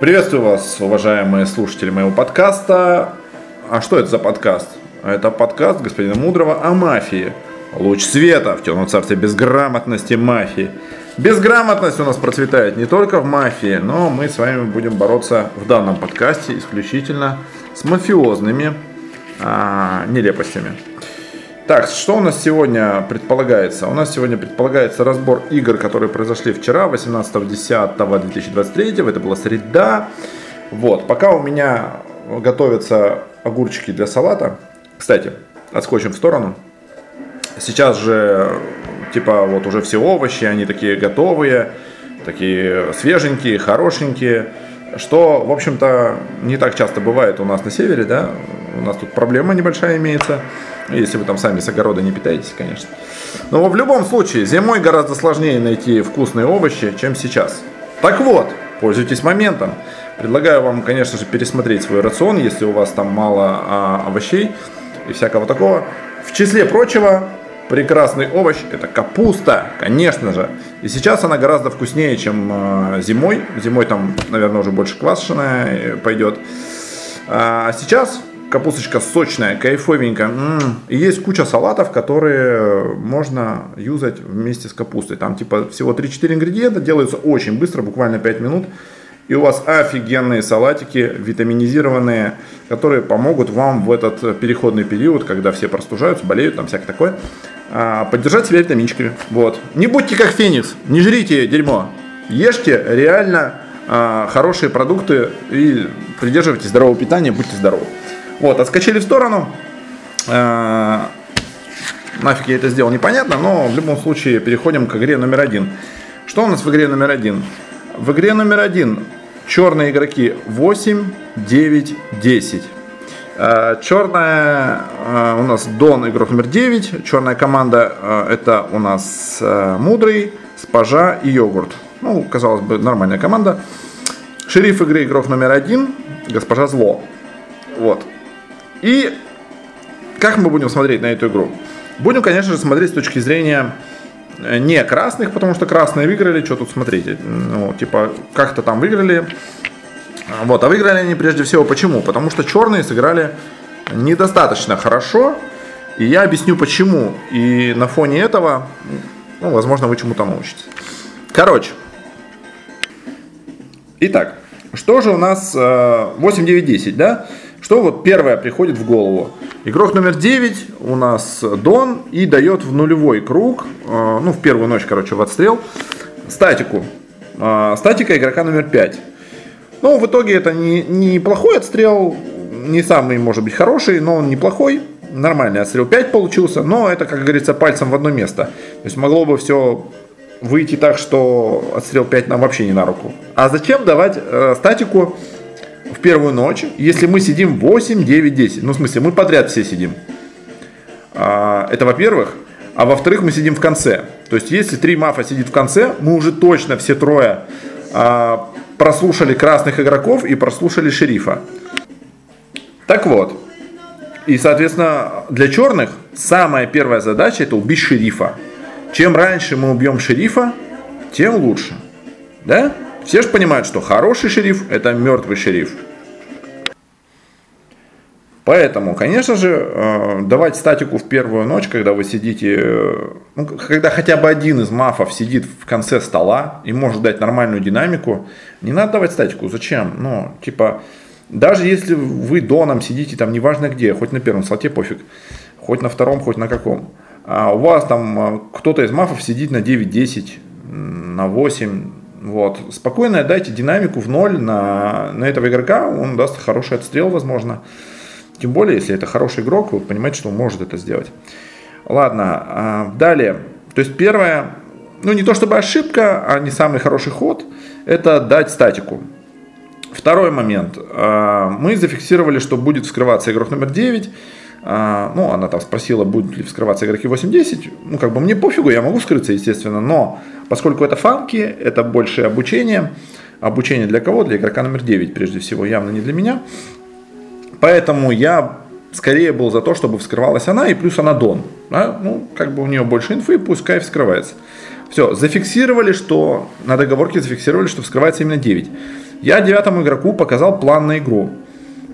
Приветствую вас, уважаемые слушатели моего подкаста. А что это за подкаст? Это подкаст господина Мудрого о мафии. Луч света в темном царстве безграмотности мафии. Безграмотность у нас процветает не только в мафии, но мы с вами будем бороться в данном подкасте исключительно с мафиозными а, нелепостями. Так, что у нас сегодня предполагается? У нас сегодня предполагается разбор игр, которые произошли вчера, 18.10.2023, это была среда. Вот, пока у меня готовятся огурчики для салата. Кстати, отскочим в сторону. Сейчас же типа вот уже все овощи, они такие готовые, такие свеженькие, хорошенькие, что, в общем-то, не так часто бывает у нас на севере, да, у нас тут проблема небольшая имеется, если вы там сами с огорода не питаетесь, конечно. Но в любом случае, зимой гораздо сложнее найти вкусные овощи, чем сейчас. Так вот, пользуйтесь моментом. Предлагаю вам, конечно же, пересмотреть свой рацион, если у вас там мало а, овощей и всякого такого. В числе прочего, прекрасный овощ – это капуста, конечно же. И сейчас она гораздо вкуснее, чем э, зимой. Зимой там, наверное, уже больше квашеная э, пойдет. А сейчас капусточка сочная, кайфовенькая. М-м. И есть куча салатов, которые можно юзать вместе с капустой. Там типа всего 3-4 ингредиента, делаются очень быстро, буквально 5 минут. И у вас офигенные салатики, витаминизированные, которые помогут вам в этот переходный период, когда все простужаются, болеют, там всякое такое, а, поддержать себя витаминчиками. Вот. Не будьте как феникс, не жрите дерьмо. Ешьте реально а, хорошие продукты и придерживайтесь здорового питания, будьте здоровы. Вот, отскочили в сторону. А, нафиг я это сделал, непонятно, но в любом случае переходим к игре номер один. Что у нас в игре номер один? В игре номер один черные игроки 8, 9, 10. Черная у нас Дон, игрок номер 9. Черная команда э, это у нас э, Мудрый, Спажа и Йогурт. Ну, казалось бы, нормальная команда. Шериф игры игрок номер один, госпожа Зло. Вот. И как мы будем смотреть на эту игру? Будем, конечно же, смотреть с точки зрения э, не красных, потому что красные выиграли, что тут смотреть? Ну, типа, как-то там выиграли, вот, а выиграли они прежде всего почему? Потому что черные сыграли недостаточно хорошо, и я объясню почему. И на фоне этого, ну, возможно, вы чему-то научитесь. Короче. Итак, что же у нас 8, 9, 10, да? Что вот первое приходит в голову? Игрок номер 9 у нас Дон и дает в нулевой круг, э, ну в первую ночь, короче, в отстрел, статику. Э, статика игрока номер 5. Ну, в итоге это не, неплохой отстрел, не самый, может быть, хороший, но он неплохой. Нормальный отстрел 5 получился, но это, как говорится, пальцем в одно место. То есть могло бы все выйти так, что отстрел 5 нам вообще не на руку. А зачем давать э, статику в первую ночь, если мы сидим 8, 9, 10? Ну, в смысле, мы подряд все сидим. А, это во-первых. А во-вторых, мы сидим в конце. То есть, если три мафа сидит в конце, мы уже точно все трое а, прослушали красных игроков и прослушали шерифа. Так вот, и, соответственно, для черных самая первая задача это убить шерифа. Чем раньше мы убьем шерифа, тем лучше. Да? Все же понимают, что хороший шериф это мертвый шериф. Поэтому, конечно же, э, давать статику в первую ночь, когда вы сидите, э, ну, когда хотя бы один из мафов сидит в конце стола и может дать нормальную динамику, не надо давать статику. Зачем? Ну, типа, даже если вы доном сидите, там, неважно где, хоть на первом слоте пофиг, хоть на втором, хоть на каком, а у вас там э, кто-то из мафов сидит на 9-10, на 8, вот. Спокойно дайте динамику в ноль на, на этого игрока, он даст хороший отстрел, возможно. Тем более, если это хороший игрок, вы понимаете, что он может это сделать. Ладно, а, далее. То есть первое, ну не то чтобы ошибка, а не самый хороший ход, это дать статику. Второй момент. А, мы зафиксировали, что будет вскрываться игрок номер 9. А, ну, она там спросила, будут ли вскрываться игроки 8-10. Ну, как бы мне пофигу, я могу скрыться, естественно. Но поскольку это фанки, это больше обучение. Обучение для кого? Для игрока номер 9, прежде всего, явно не для меня. Поэтому я скорее был за то, чтобы вскрывалась она, и плюс она дон. Да? Ну, как бы у нее больше инфы, пускай вскрывается. Все, зафиксировали, что на договорке зафиксировали, что вскрывается именно 9. Я девятому игроку показал план на игру.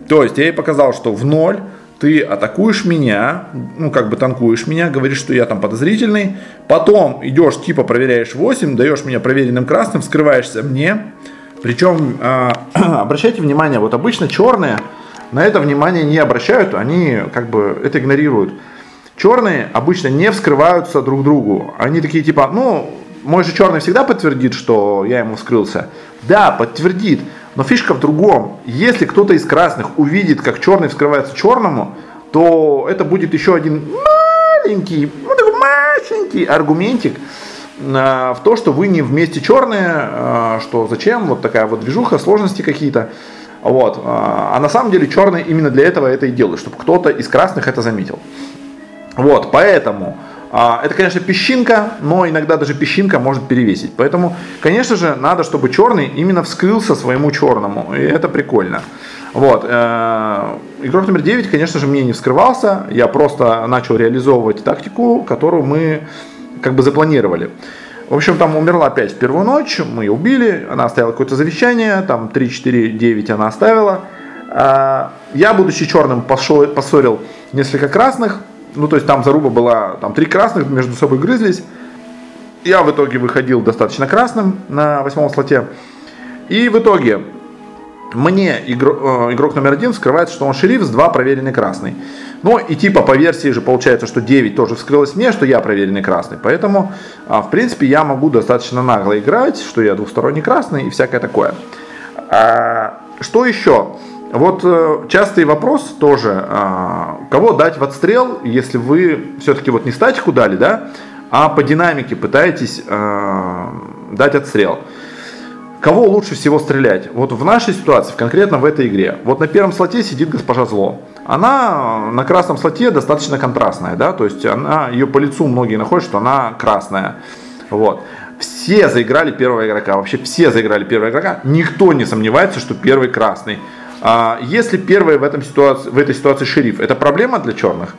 То есть я ей показал, что в ноль ты атакуешь меня, ну как бы танкуешь меня, говоришь, что я там подозрительный, потом идешь типа проверяешь 8, даешь меня проверенным красным, скрываешься мне. Причем э, обращайте внимание, вот обычно черные на это внимание не обращают, они как бы это игнорируют. Черные обычно не вскрываются друг другу. Они такие типа, ну, мой же черный всегда подтвердит, что я ему вскрылся. Да, подтвердит. Но фишка в другом. Если кто-то из красных увидит, как черный вскрывается черному, то это будет еще один маленький, ну такой маленький аргументик а, в то, что вы не вместе черные, а, что зачем, вот такая вот движуха, сложности какие-то. Вот. А, а на самом деле черные именно для этого это и делают, чтобы кто-то из красных это заметил. Вот, поэтому а, это, конечно, песчинка, но иногда даже песчинка может перевесить. Поэтому, конечно же, надо, чтобы черный именно вскрылся своему черному. И это прикольно. Вот. Э, игрок номер 9, конечно же, мне не вскрывался. Я просто начал реализовывать тактику, которую мы как бы запланировали. В общем, там умерла опять в первую ночь, мы ее убили, она оставила какое-то завещание, там 3, 4, 9 она оставила. А, я, будучи черным, пошел, поссорил несколько красных, ну, то есть там заруба была, там три красных между собой грызлись. Я в итоге выходил достаточно красным на восьмом слоте. И в итоге мне игрок, э, игрок номер один вскрывается, что он шериф с 2 проверенный красный. Ну и типа по версии же получается, что 9 тоже вскрылось мне, что я проверенный красный. Поэтому, а, в принципе, я могу достаточно нагло играть, что я двухсторонний красный и всякое такое. А, что еще? Вот э, частый вопрос тоже, а, кого дать в отстрел, если вы все-таки вот не статику дали, да, а по динамике пытаетесь дать отстрел. Кого лучше всего стрелять? Вот в нашей ситуации, конкретно в этой игре. Вот на первом слоте сидит госпожа Зло. Она на красном слоте достаточно контрастная, да, то есть она, ее по лицу многие находят, что она красная. Вот. Все заиграли первого игрока, вообще все заиграли первого игрока. Никто не сомневается, что первый красный. А если первый в, этом ситуации, в этой ситуации шериф, это проблема для черных?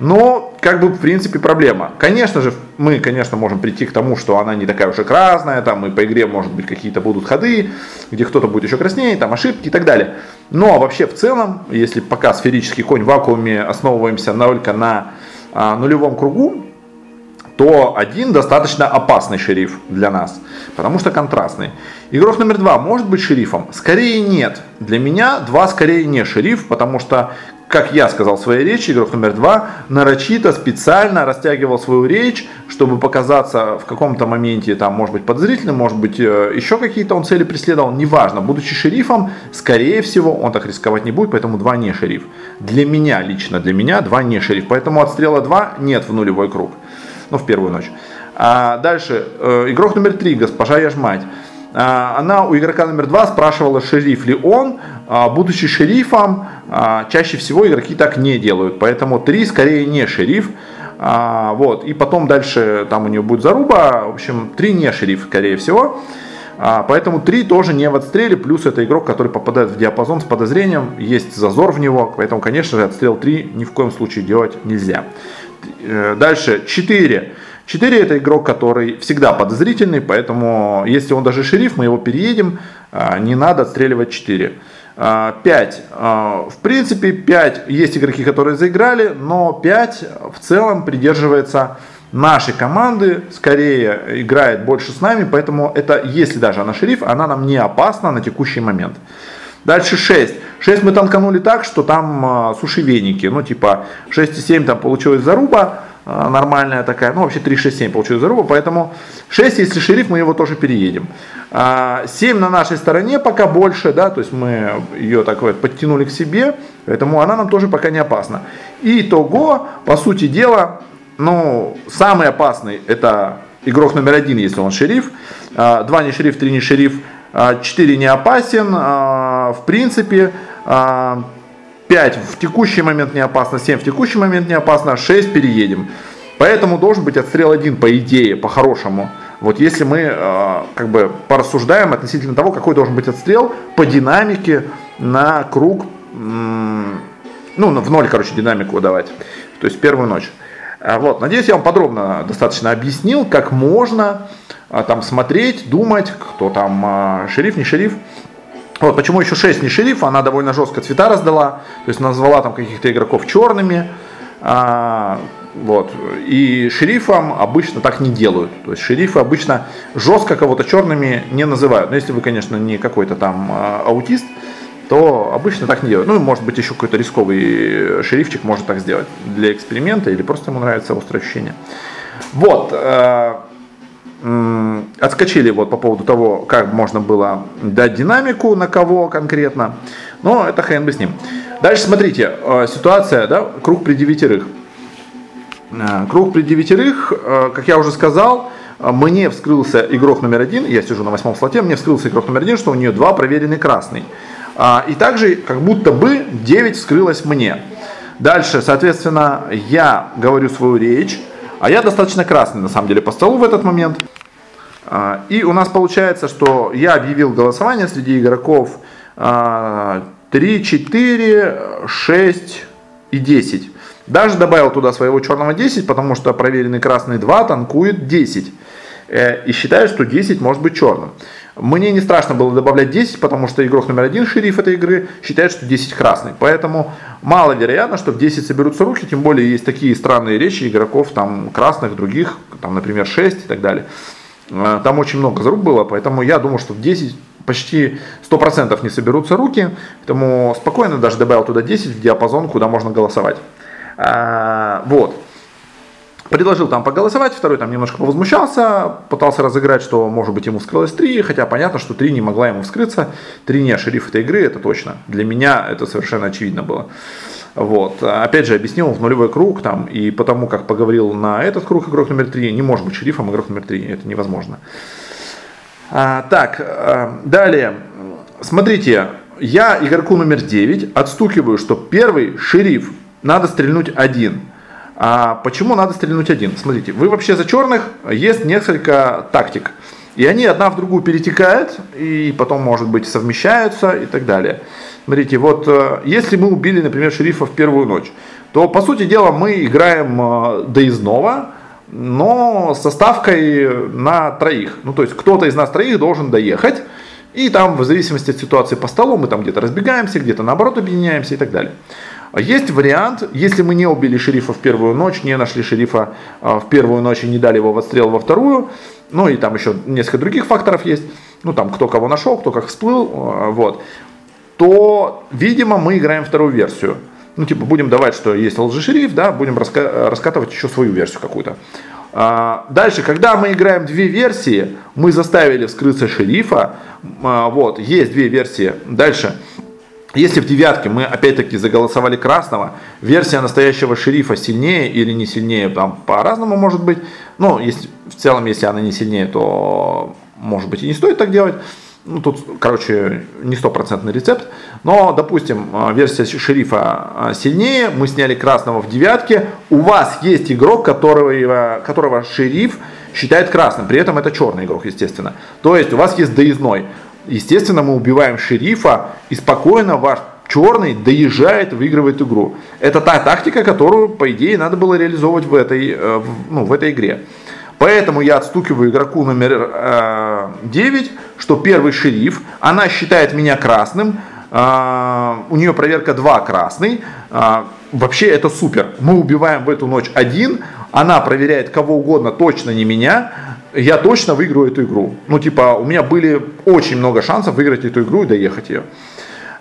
Но, как бы, в принципе, проблема. Конечно же, мы, конечно, можем прийти к тому, что она не такая уж и красная, там и по игре, может быть, какие-то будут ходы, где кто-то будет еще краснее, там ошибки и так далее. Но вообще, в целом, если пока сферический конь в вакууме основываемся только на а, нулевом кругу, то один достаточно опасный шериф для нас, потому что контрастный. Игрок номер два может быть шерифом? Скорее нет. Для меня два скорее не шериф, потому что, как я сказал в своей речи, игрок номер два нарочито, специально растягивал свою речь, чтобы показаться в каком-то моменте, там, может быть, подозрительным, может быть, э, еще какие-то он цели преследовал, неважно. Будучи шерифом, скорее всего, он так рисковать не будет, поэтому два не шериф. Для меня, лично для меня, два не шериф. Поэтому отстрела 2 нет в нулевой круг ну, в первую ночь. А дальше, э, игрок номер три, госпожа Яжмать. А, она у игрока номер два спрашивала, шериф ли он. А, будучи шерифом, а, чаще всего игроки так не делают. Поэтому три скорее не шериф. Вот. И потом дальше там у нее будет заруба. В общем, три не шериф, скорее всего. Поэтому 3 тоже не в отстреле, плюс это игрок, который попадает в диапазон с подозрением, есть зазор в него, поэтому, конечно же, отстрел 3 ни в коем случае делать нельзя. Э, дальше 4. 4 это игрок, который всегда подозрительный, поэтому если он даже шериф, мы его переедем, а, не надо отстреливать 4. 5. А, в принципе, 5 есть игроки, которые заиграли, но 5 в целом придерживается нашей команды, скорее играет больше с нами, поэтому это, если даже она шериф, она нам не опасна на текущий момент. Дальше 6. 6 мы танканули так, что там а, сушевеники. Ну, типа 6,7 там получилась заруба а, нормальная такая. Ну, вообще 3,6,7 получилась заруба. Поэтому 6, если шериф, мы его тоже переедем. А, 7 на нашей стороне пока больше, да, то есть мы ее так вот подтянули к себе. Поэтому она нам тоже пока не опасна. И итого, по сути дела, ну, самый опасный это игрок номер один, если он шериф. А, два не шериф, три не шериф. 4 не опасен, в принципе, 5 а, в текущий момент не опасно, 7 в текущий момент не опасно, 6 переедем. Поэтому должен быть отстрел один по идее, по-хорошему. Вот если мы э, как бы порассуждаем относительно того, какой должен быть отстрел по динамике на круг, м- ну, в ноль, короче, динамику давать. То есть первую ночь. А вот, надеюсь, я вам подробно достаточно объяснил, как можно а, там смотреть, думать, кто там шериф, не шериф. Вот, почему еще 6 не шериф, она довольно жестко цвета раздала, то есть назвала там каких-то игроков черными, а, вот. И шерифам обычно так не делают. То есть шерифы обычно жестко кого-то черными не называют. Но если вы, конечно, не какой-то там а, аутист, то обычно так не делают. Ну, может быть, еще какой-то рисковый шерифчик может так сделать для эксперимента или просто ему нравится острое ощущение. Вот. Э, отскочили вот по поводу того, как можно было дать динамику, на кого конкретно. Но это хрен бы с ним. Дальше смотрите, э, ситуация, да, круг при девятерых. Э, круг при девятерых, как я уже сказал, мне вскрылся игрок номер один, я сижу на восьмом слоте, мне вскрылся игрок номер один, что у нее два проверенный красный. А, и также, как будто бы 9 вскрылось мне. Дальше, соответственно, я говорю свою речь, а я достаточно красный, на самом деле, по столу в этот момент. А, и у нас получается, что я объявил голосование среди игроков 3, 4, 6 и 10. Даже добавил туда своего черного 10, потому что проверенный красный 2 танкует 10. Э, и считаю, что 10 может быть черным. Мне не страшно было добавлять 10, потому что игрок номер один, шериф этой игры, считает, что 10 красный. Поэтому маловероятно, что в 10 соберутся руки, тем более есть такие странные речи игроков там красных, других, там, например, 6 и так далее. Э, там очень много зарук было, поэтому я думаю, что в 10 почти 100% не соберутся руки, поэтому спокойно даже добавил туда 10 в диапазон, куда можно голосовать. А, вот. Предложил там поголосовать, второй там немножко повозмущался, пытался разыграть, что может быть ему вскрылось 3, хотя понятно, что 3 не могла ему вскрыться. 3 не шериф этой игры, это точно. Для меня это совершенно очевидно было. Вот. Опять же, объяснил в нулевой круг, там, и потому как поговорил на этот круг игрок номер 3, не может быть шерифом игрок номер 3, это невозможно. А, так, а, далее. Смотрите, я игроку номер 9 отстукиваю, что первый шериф надо стрельнуть один. А почему надо стрельнуть один? Смотрите, вы вообще за черных есть несколько тактик. И они одна в другую перетекают, и потом, может быть, совмещаются и так далее. Смотрите, вот э, если мы убили, например, шерифа в первую ночь, то, по сути дела, мы играем э, доездного, но со ставкой на троих. Ну, то есть кто-то из нас троих должен доехать, и там, в зависимости от ситуации по столу, мы там где-то разбегаемся, где-то наоборот объединяемся и так далее. А есть вариант, если мы не убили шерифа в первую ночь, не нашли шерифа а, в первую ночь и не дали его в отстрел во вторую, ну и там еще несколько других факторов есть, ну там кто кого нашел, кто как всплыл, а, вот, то, видимо, мы играем вторую версию. Ну, типа, будем давать, что есть лжешериф, да, будем раска- раскатывать еще свою версию какую-то. Дальше, когда мы играем две версии, мы заставили вскрыться шерифа, вот, есть две версии. Дальше, если в девятке мы опять-таки заголосовали красного, версия настоящего шерифа сильнее или не сильнее, там по-разному может быть. Но если, в целом, если она не сильнее, то может быть и не стоит так делать. Ну, тут, короче, не стопроцентный рецепт. Но, допустим, э, версия шерифа э, сильнее, мы сняли красного в девятке. У вас есть игрок, которого, которого шериф считает красным. При этом это черный игрок, естественно. То есть у вас есть доездной. Естественно, мы убиваем шерифа, и спокойно ваш черный доезжает, выигрывает игру. Это та тактика, которую, по идее, надо было реализовывать в этой, э, ну, в этой игре. Поэтому я отстукиваю игроку номер э, 9, что первый шериф, она считает меня красным, э, у нее проверка 2 красный. Э, вообще это супер. Мы убиваем в эту ночь один, она проверяет кого угодно, точно не меня я точно выиграю эту игру. Ну, типа, у меня были очень много шансов выиграть эту игру и доехать ее.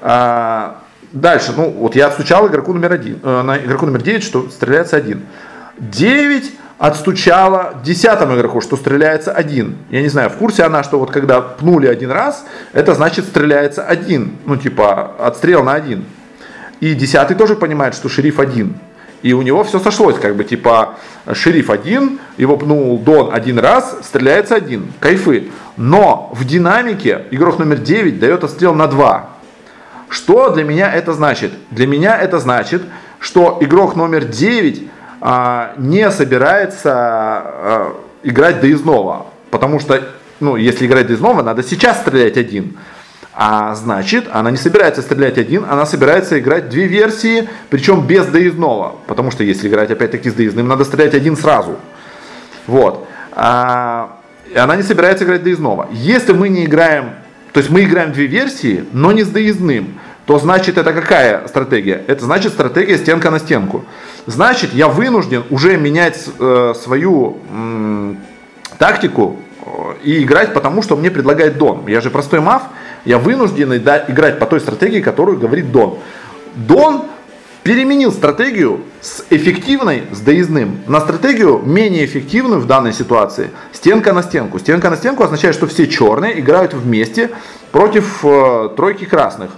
А, дальше, ну, вот я отстучал игроку номер один, э, на игроку номер 9, что стреляется один. 9 отстучала десятому игроку, что стреляется один. Я не знаю, в курсе она, что вот когда пнули один раз, это значит стреляется один. Ну, типа, отстрел на один. И десятый тоже понимает, что шериф один. И у него все сошлось, как бы, типа, шериф один, его пнул Дон один раз, стреляется один, кайфы. Но в динамике игрок номер 9 дает отстрел на 2. Что для меня это значит? Для меня это значит, что игрок номер 9 а, не собирается а, играть доездного. Потому что, ну, если играть доездного, надо сейчас стрелять один. А значит, она не собирается стрелять один, она собирается играть две версии, причем без доездного. Потому что если играть опять-таки с доездным, надо стрелять один сразу. Вот. А, она не собирается играть доездного. Если мы не играем то есть мы играем две версии, но не с доездным, то значит это какая стратегия? Это значит стратегия стенка на стенку. Значит, я вынужден уже менять э, свою э, тактику и играть потому, что мне предлагает Дон. Я же простой мав, я вынужден играть по той стратегии, которую говорит Дон. Дон переменил стратегию с эффективной, с доездным, на стратегию менее эффективную в данной ситуации. Стенка на стенку. Стенка на стенку означает, что все черные играют вместе против э, тройки красных.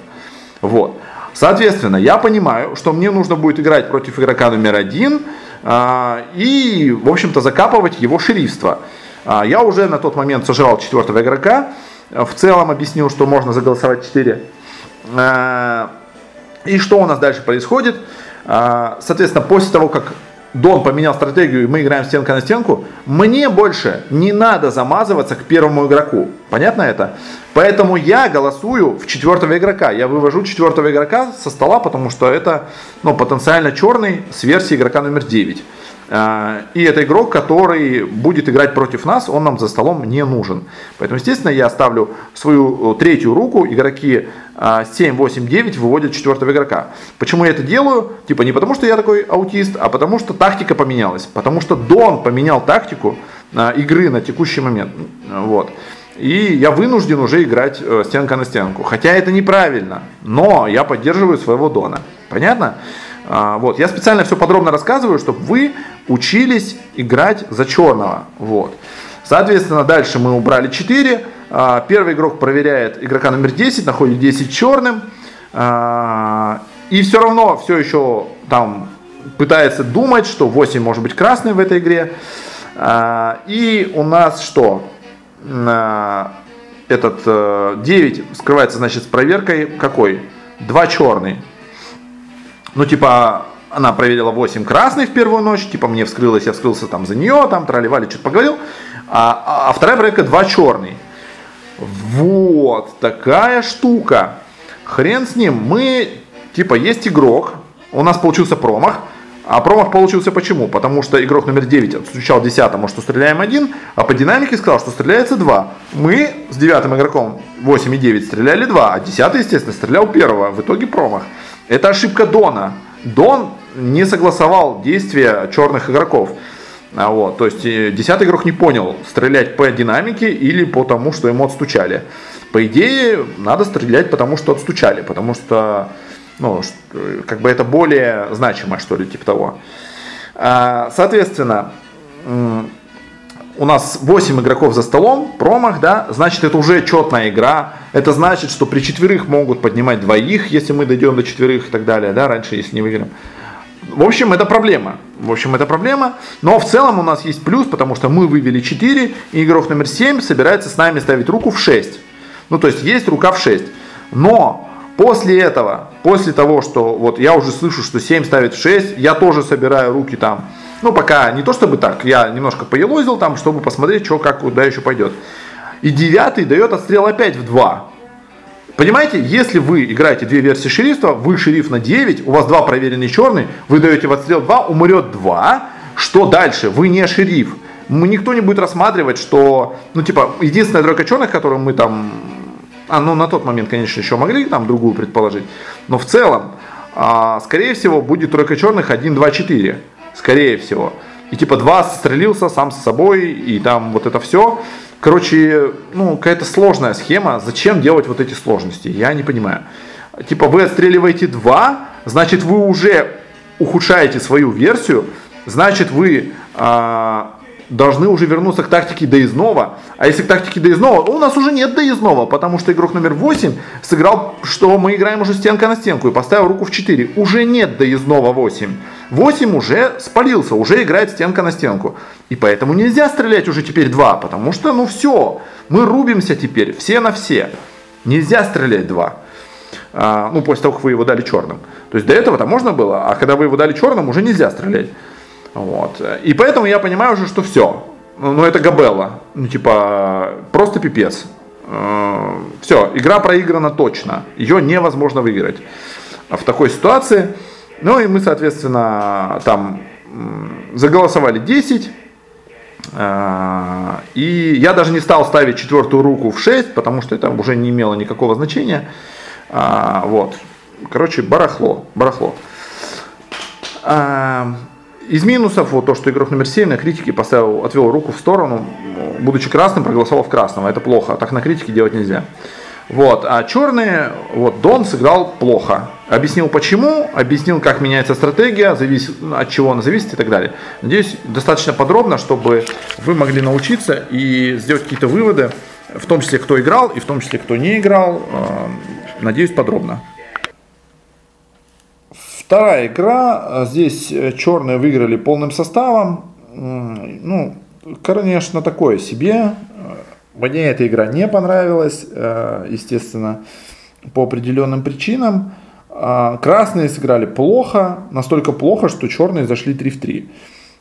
Вот. Соответственно, я понимаю, что мне нужно будет играть против игрока номер один э, и, в общем-то, закапывать его шерифство. Э, я уже на тот момент сожрал четвертого игрока. В целом объяснил, что можно заголосовать 4. Э, и что у нас дальше происходит? А, соответственно, после того, как Дон поменял стратегию, и мы играем стенка на стенку, мне больше не надо замазываться к первому игроку. Понятно это? Поэтому я голосую в четвертого игрока. Я вывожу четвертого игрока со стола, потому что это ну, потенциально черный с версии игрока номер 9. А, и это игрок, который будет играть против нас, он нам за столом не нужен. Поэтому, естественно, я ставлю свою третью руку, игроки 7, 8, 9 выводят четвертого игрока. Почему я это делаю? Типа не потому, что я такой аутист, а потому, что тактика поменялась. Потому что Дон поменял тактику а, игры на текущий момент. Вот. И я вынужден уже играть э, стенка на стенку. Хотя это неправильно, но я поддерживаю своего Дона. Понятно? А, вот. Я специально все подробно рассказываю, чтобы вы учились играть за черного. Вот. Соответственно, дальше мы убрали 4. А, первый игрок проверяет игрока номер 10, находит 10 черным. А, и все равно все еще там пытается думать, что 8 может быть красный в этой игре. И у нас что? Этот 9 э, скрывается, значит, с проверкой какой? 2 черный. Ну, типа, она проверила 8 красных в первую ночь, типа, мне вскрылось, я вскрылся там за нее, там, тролливали, что-то поговорил. А, а, а вторая проверка 2 черный. Вот, такая штука. Хрен с ним. Мы, типа, есть игрок, у нас получился промах, а промах получился почему? Потому что игрок номер 9 отстучал 10 что стреляем один, а по динамике сказал, что стреляется 2. Мы с девятым игроком 8 и 9 стреляли 2, а 10 естественно, стрелял первого. В итоге промах. Это ошибка Дона. Дон не согласовал действия черных игроков. А вот, то есть э, десятый игрок не понял, стрелять по динамике или по тому, что ему отстучали. По идее, надо стрелять потому, что отстучали, потому что, ну, э, как бы это более значимо, что ли, типа того. А, соответственно, у нас 8 игроков за столом, промах, да, значит это уже четная игра. Это значит, что при четверых могут поднимать двоих, если мы дойдем до четверых и так далее, да, раньше, если не выиграем. В общем, это проблема. В общем, это проблема. Но в целом у нас есть плюс, потому что мы вывели 4, и игрок номер 7 собирается с нами ставить руку в 6. Ну, то есть есть рука в 6. Но после этого, после того, что вот я уже слышу, что 7 ставит в 6, я тоже собираю руки там ну, пока не то чтобы так, я немножко поелозил там, чтобы посмотреть, что, как, куда еще пойдет. И девятый дает отстрел опять в 2. Понимаете, если вы играете две версии шерифства, вы шериф на 9, у вас два проверенный черный, вы даете в отстрел 2, умрет 2, что дальше? Вы не шериф. Никто не будет рассматривать, что, ну, типа, единственная тройка черных, которую мы там, а, ну, на тот момент, конечно, еще могли там другую предположить, но в целом, а, скорее всего, будет тройка черных 1, 2, 4 скорее всего. И типа два стрелился сам с собой, и там вот это все. Короче, ну, какая-то сложная схема. Зачем делать вот эти сложности? Я не понимаю. Типа вы отстреливаете два, значит вы уже ухудшаете свою версию, значит вы а, должны уже вернуться к тактике доездного. А если к тактике доездного, у нас уже нет доездного, потому что игрок номер 8 сыграл, что мы играем уже стенка на стенку и поставил руку в 4. Уже нет доездного 8. 8 уже спалился, уже играет стенка на стенку. И поэтому нельзя стрелять уже теперь 2, потому что, ну все, мы рубимся теперь, все на все. Нельзя стрелять 2. А, ну, после того, как вы его дали черным. То есть до этого-то можно было, а когда вы его дали черным, уже нельзя стрелять. Вот. И поэтому я понимаю уже, что все. Ну, это Габелла. Ну, типа, просто пипец. Э, все, игра проиграна точно. Ее невозможно выиграть. В такой ситуации. Ну и мы, соответственно, там заголосовали 10. А, и я даже не стал ставить четвертую руку в 6, потому что это уже не имело никакого значения. А, вот. Короче, барахло. барахло. Из минусов, вот то, что игрок номер 7 на критике поставил, отвел руку в сторону, будучи красным, проголосовал в красного. Это плохо. Так на критике делать нельзя. Вот. А черные, вот Дон сыграл плохо. Объяснил почему, объяснил, как меняется стратегия, зависит, от чего она зависит и так далее. Надеюсь, достаточно подробно, чтобы вы могли научиться и сделать какие-то выводы, в том числе, кто играл и в том числе, кто не играл. Э, надеюсь, подробно. Вторая игра. Здесь э, черные выиграли полным составом. Ну, конечно, такое себе. Мне эта игра не понравилась, э, естественно, по определенным причинам. Красные сыграли плохо, настолько плохо, что черные зашли 3 в 3.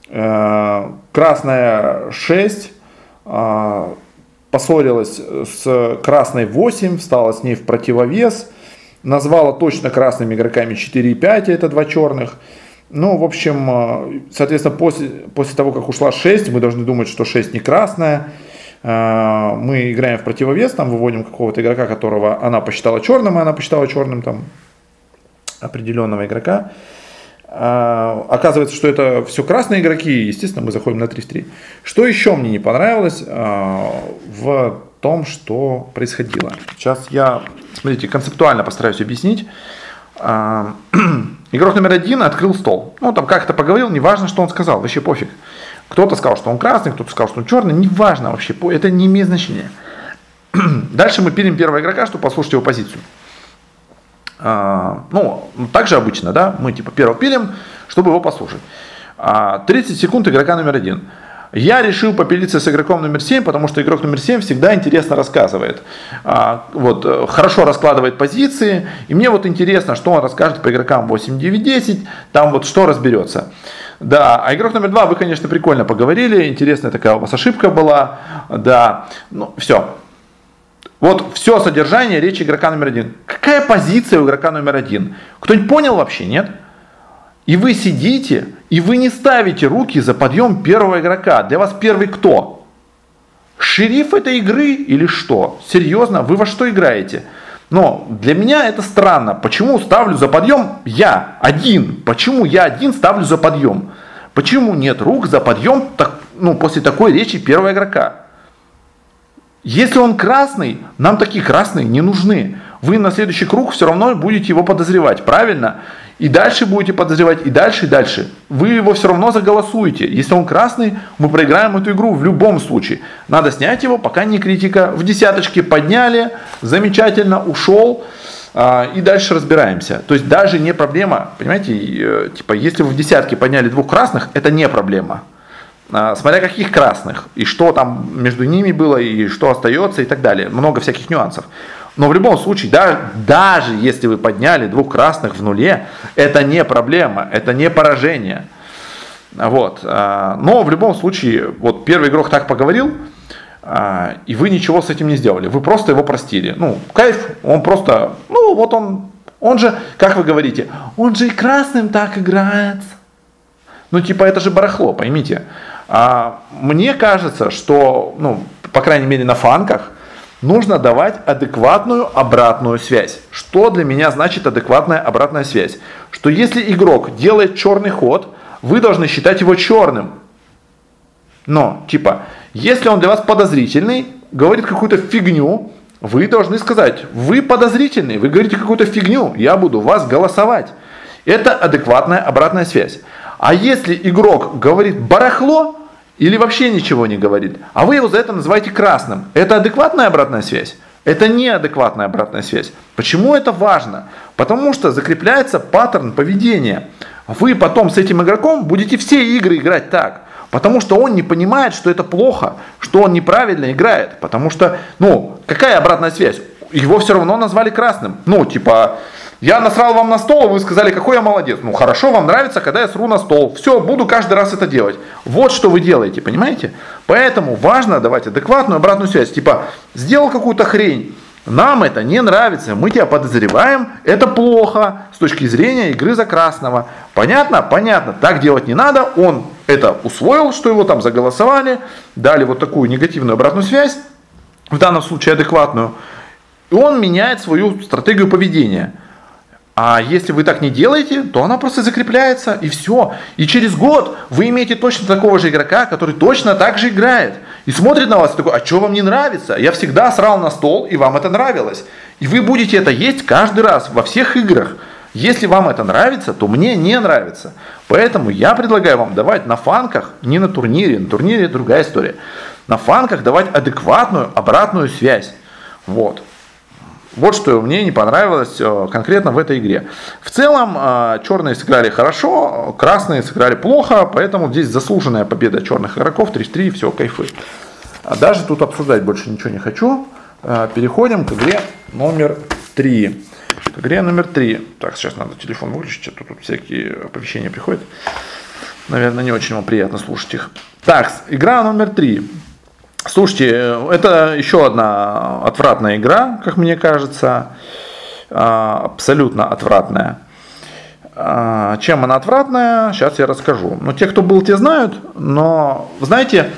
Э, красная 6, а, поссорилась с красной 8, встала с ней в противовес, назвала точно красными игроками 4 и 5, это два черных. Ну, в общем, э, соответственно, после, после того, как ушла 6, мы должны думать, что 6 не красная. А, мы играем в противовес, там выводим какого-то игрока, которого она посчитала черным, и она посчитала черным там определенного игрока. А, оказывается, что это все красные игроки, естественно, мы заходим на 3 в 3. Что еще мне не понравилось в том, что происходило? Сейчас я, смотрите, концептуально постараюсь объяснить. Игрок номер один открыл стол. Ну, там как-то поговорил, неважно, что он сказал, вообще пофиг. Кто-то сказал, что он красный, кто-то сказал, что он черный. Неважно вообще, это не имеет значения. Дальше мы пилим первого игрока, чтобы послушать его позицию. А, ну, так же обычно, да, мы типа первого пилим, чтобы его послушать. А, 30 секунд игрока номер один. Я решил попилиться с игроком номер 7, потому что игрок номер 7 всегда интересно рассказывает. А, вот, э, хорошо раскладывает позиции. И мне вот интересно, что он расскажет по игрокам 8, 9, 10. Там вот что разберется. Да, а игрок номер два, вы, конечно, прикольно поговорили, интересная такая у вас ошибка была, да, ну, все. Вот все содержание речи игрока номер один. Какая позиция у игрока номер один? Кто-нибудь понял вообще, нет? И вы сидите, и вы не ставите руки за подъем первого игрока. Для вас первый кто? Шериф этой игры или что? Серьезно, вы во что играете? Но для меня это странно. Почему ставлю за подъем я один? Почему я один ставлю за подъем? Почему нет рук за подъем так, ну, после такой речи первого игрока? Если он красный, нам такие красные не нужны. Вы на следующий круг все равно будете его подозревать, правильно? И дальше будете подозревать, и дальше, и дальше. Вы его все равно заголосуете. Если он красный, мы проиграем эту игру в любом случае. Надо снять его, пока не критика. В десяточке подняли, замечательно, ушел. А, и дальше разбираемся. То есть даже не проблема, понимаете, э, типа если вы в десятке подняли двух красных, это не проблема. А, смотря каких красных, и что там между ними было, и что остается, и так далее. Много всяких нюансов. Но в любом случае, да, даже если вы подняли двух красных в нуле, это не проблема, это не поражение. Вот. А, но в любом случае, вот первый игрок так поговорил, а, и вы ничего с этим не сделали. Вы просто его простили. Ну, кайф, он просто, ну, вот он, он же, как вы говорите, он же и красным так играет. Ну, типа, это же барахло, поймите. А мне кажется, что, ну, по крайней мере, на фанках, нужно давать адекватную обратную связь. Что для меня значит адекватная обратная связь? Что если игрок делает черный ход, вы должны считать его черным. Но, типа, если он для вас подозрительный, говорит какую-то фигню, вы должны сказать, вы подозрительный, вы говорите какую-то фигню, я буду вас голосовать. Это адекватная обратная связь. А если игрок говорит барахло, или вообще ничего не говорит, а вы его за это называете красным. Это адекватная обратная связь? Это неадекватная обратная связь. Почему это важно? Потому что закрепляется паттерн поведения. Вы потом с этим игроком будете все игры играть так. Потому что он не понимает, что это плохо, что он неправильно играет. Потому что, ну, какая обратная связь? Его все равно назвали красным. Ну, типа, я насрал вам на стол, а вы сказали, какой я молодец. Ну хорошо, вам нравится, когда я сру на стол. Все, буду каждый раз это делать. Вот что вы делаете, понимаете? Поэтому важно давать адекватную обратную связь. Типа, сделал какую-то хрень, нам это не нравится, мы тебя подозреваем, это плохо с точки зрения игры за красного. Понятно? Понятно. Так делать не надо. Он это усвоил, что его там заголосовали, дали вот такую негативную обратную связь, в данном случае адекватную, и он меняет свою стратегию поведения. А если вы так не делаете, то она просто закрепляется и все. И через год вы имеете точно такого же игрока, который точно так же играет. И смотрит на вас и такой, а что вам не нравится? Я всегда срал на стол, и вам это нравилось. И вы будете это есть каждый раз во всех играх. Если вам это нравится, то мне не нравится. Поэтому я предлагаю вам давать на фанках, не на турнире, на турнире другая история. На фанках давать адекватную обратную связь. Вот. Вот что мне не понравилось э, конкретно в этой игре. В целом, э, черные сыграли хорошо, красные сыграли плохо, поэтому здесь заслуженная победа черных игроков, 3-3, все, кайфы. А даже тут обсуждать больше ничего не хочу. Э, переходим к игре номер 3. К игре номер 3. Так, сейчас надо телефон выключить, а то тут всякие оповещения приходят. Наверное, не очень вам приятно слушать их. Так, игра номер 3. Слушайте, это еще одна отвратная игра, как мне кажется, а, абсолютно отвратная. А, чем она отвратная, сейчас я расскажу. Ну, те, кто был, те знают, но, знаете,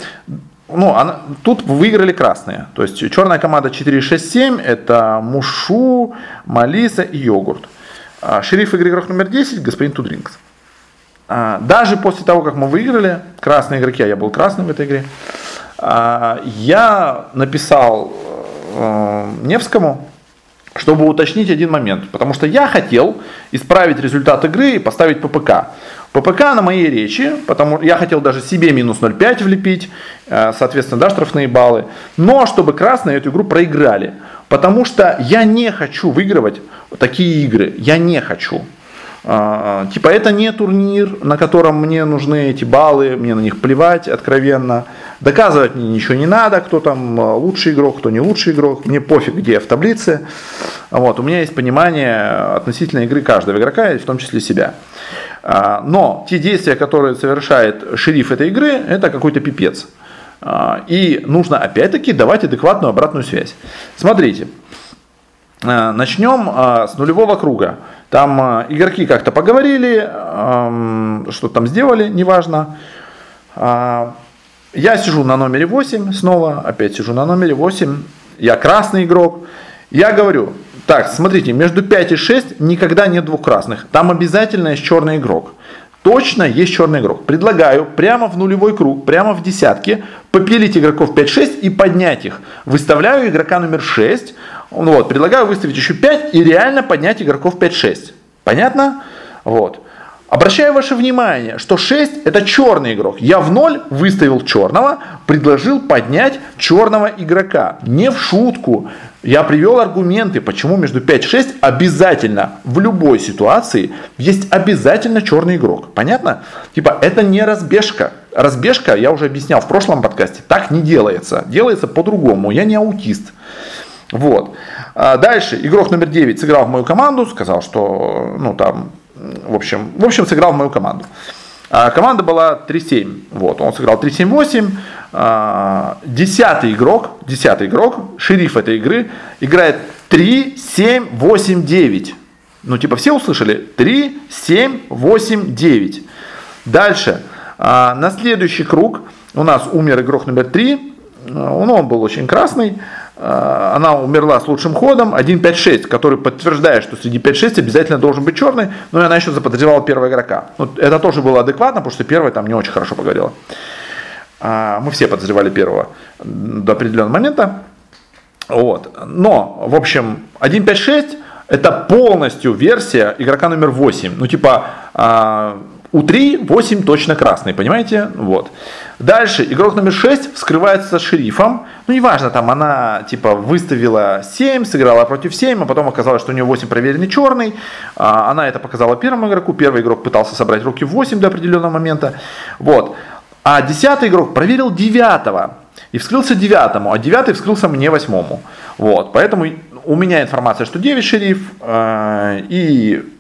ну, она, тут выиграли красные. То есть черная команда 4-6-7 это Мушу, Малиса и Йогурт. А шериф игры игрок номер 10 господин Тудринкс. Даже после того, как мы выиграли, красные игроки, а я был красным в этой игре, я написал э, Невскому, чтобы уточнить один момент. Потому что я хотел исправить результат игры и поставить ППК. ППК на моей речи, потому я хотел даже себе минус 0,5 влепить, э, соответственно, да, штрафные баллы. Но чтобы красные эту игру проиграли. Потому что я не хочу выигрывать такие игры. Я не хочу. А, типа это не турнир, на котором мне нужны эти баллы, мне на них плевать откровенно. Доказывать мне ничего не надо, кто там а, лучший игрок, кто не лучший игрок. Мне пофиг, где я в таблице. Вот, у меня есть понимание относительно игры каждого игрока, в том числе себя. А, но те действия, которые совершает шериф этой игры, это какой-то пипец. И нужно опять-таки давать адекватную обратную связь. Смотрите, начнем с нулевого круга. Там э, игроки как-то поговорили, э, что там сделали, неважно. Э, я сижу на номере 8 снова, опять сижу на номере 8. Я красный игрок. Я говорю, так, смотрите, между 5 и 6 никогда нет двух красных. Там обязательно есть черный игрок. Точно есть черный игрок. Предлагаю прямо в нулевой круг, прямо в десятке, попилить игроков 5-6 и поднять их. Выставляю игрока номер 6, ну вот, предлагаю выставить еще 5 и реально поднять игроков 5-6. Понятно? Вот. Обращаю ваше внимание, что 6 это черный игрок. Я в 0 выставил черного, предложил поднять черного игрока. Не в шутку. Я привел аргументы, почему между 5 и 6 обязательно в любой ситуации есть обязательно черный игрок. Понятно? Типа это не разбежка. Разбежка, я уже объяснял в прошлом подкасте, так не делается. Делается по-другому. Я не аутист. Вот. А дальше игрок номер 9 сыграл в мою команду, сказал, что, ну там, в общем, в общем, сыграл в мою команду. А команда была 3-7. Вот, он сыграл 3-7-8. А, десятый игрок, десятый игрок, шериф этой игры, играет 3-7-8-9. Ну, типа, все услышали? 3, 7, 8, 9. Дальше. А, на следующий круг у нас умер игрок номер 3. Ну, он был очень красный. Э, она умерла с лучшим ходом 1.5.6, который подтверждает, что среди 5.6 обязательно должен быть черный, но и она еще заподозревала первого игрока. Вот это тоже было адекватно, потому что первый там не очень хорошо поговорила. А, мы все подозревали первого до определенного момента. Вот. Но, в общем, 1.5.6 это полностью версия игрока номер 8. Ну, типа, а, у 3 8 точно красный, понимаете? Вот. Дальше, игрок номер 6 вскрывается шерифом. Ну, неважно, там она, типа, выставила 7, сыграла против 7, а потом оказалось, что у нее 8 проверенный черный. А, она это показала первому игроку. Первый игрок пытался собрать руки в 8 до определенного момента. Вот. А десятый игрок проверил девятого. И вскрылся девятому, а девятый вскрылся мне восьмому. Вот. Поэтому у меня информация, что 9 шериф, э, и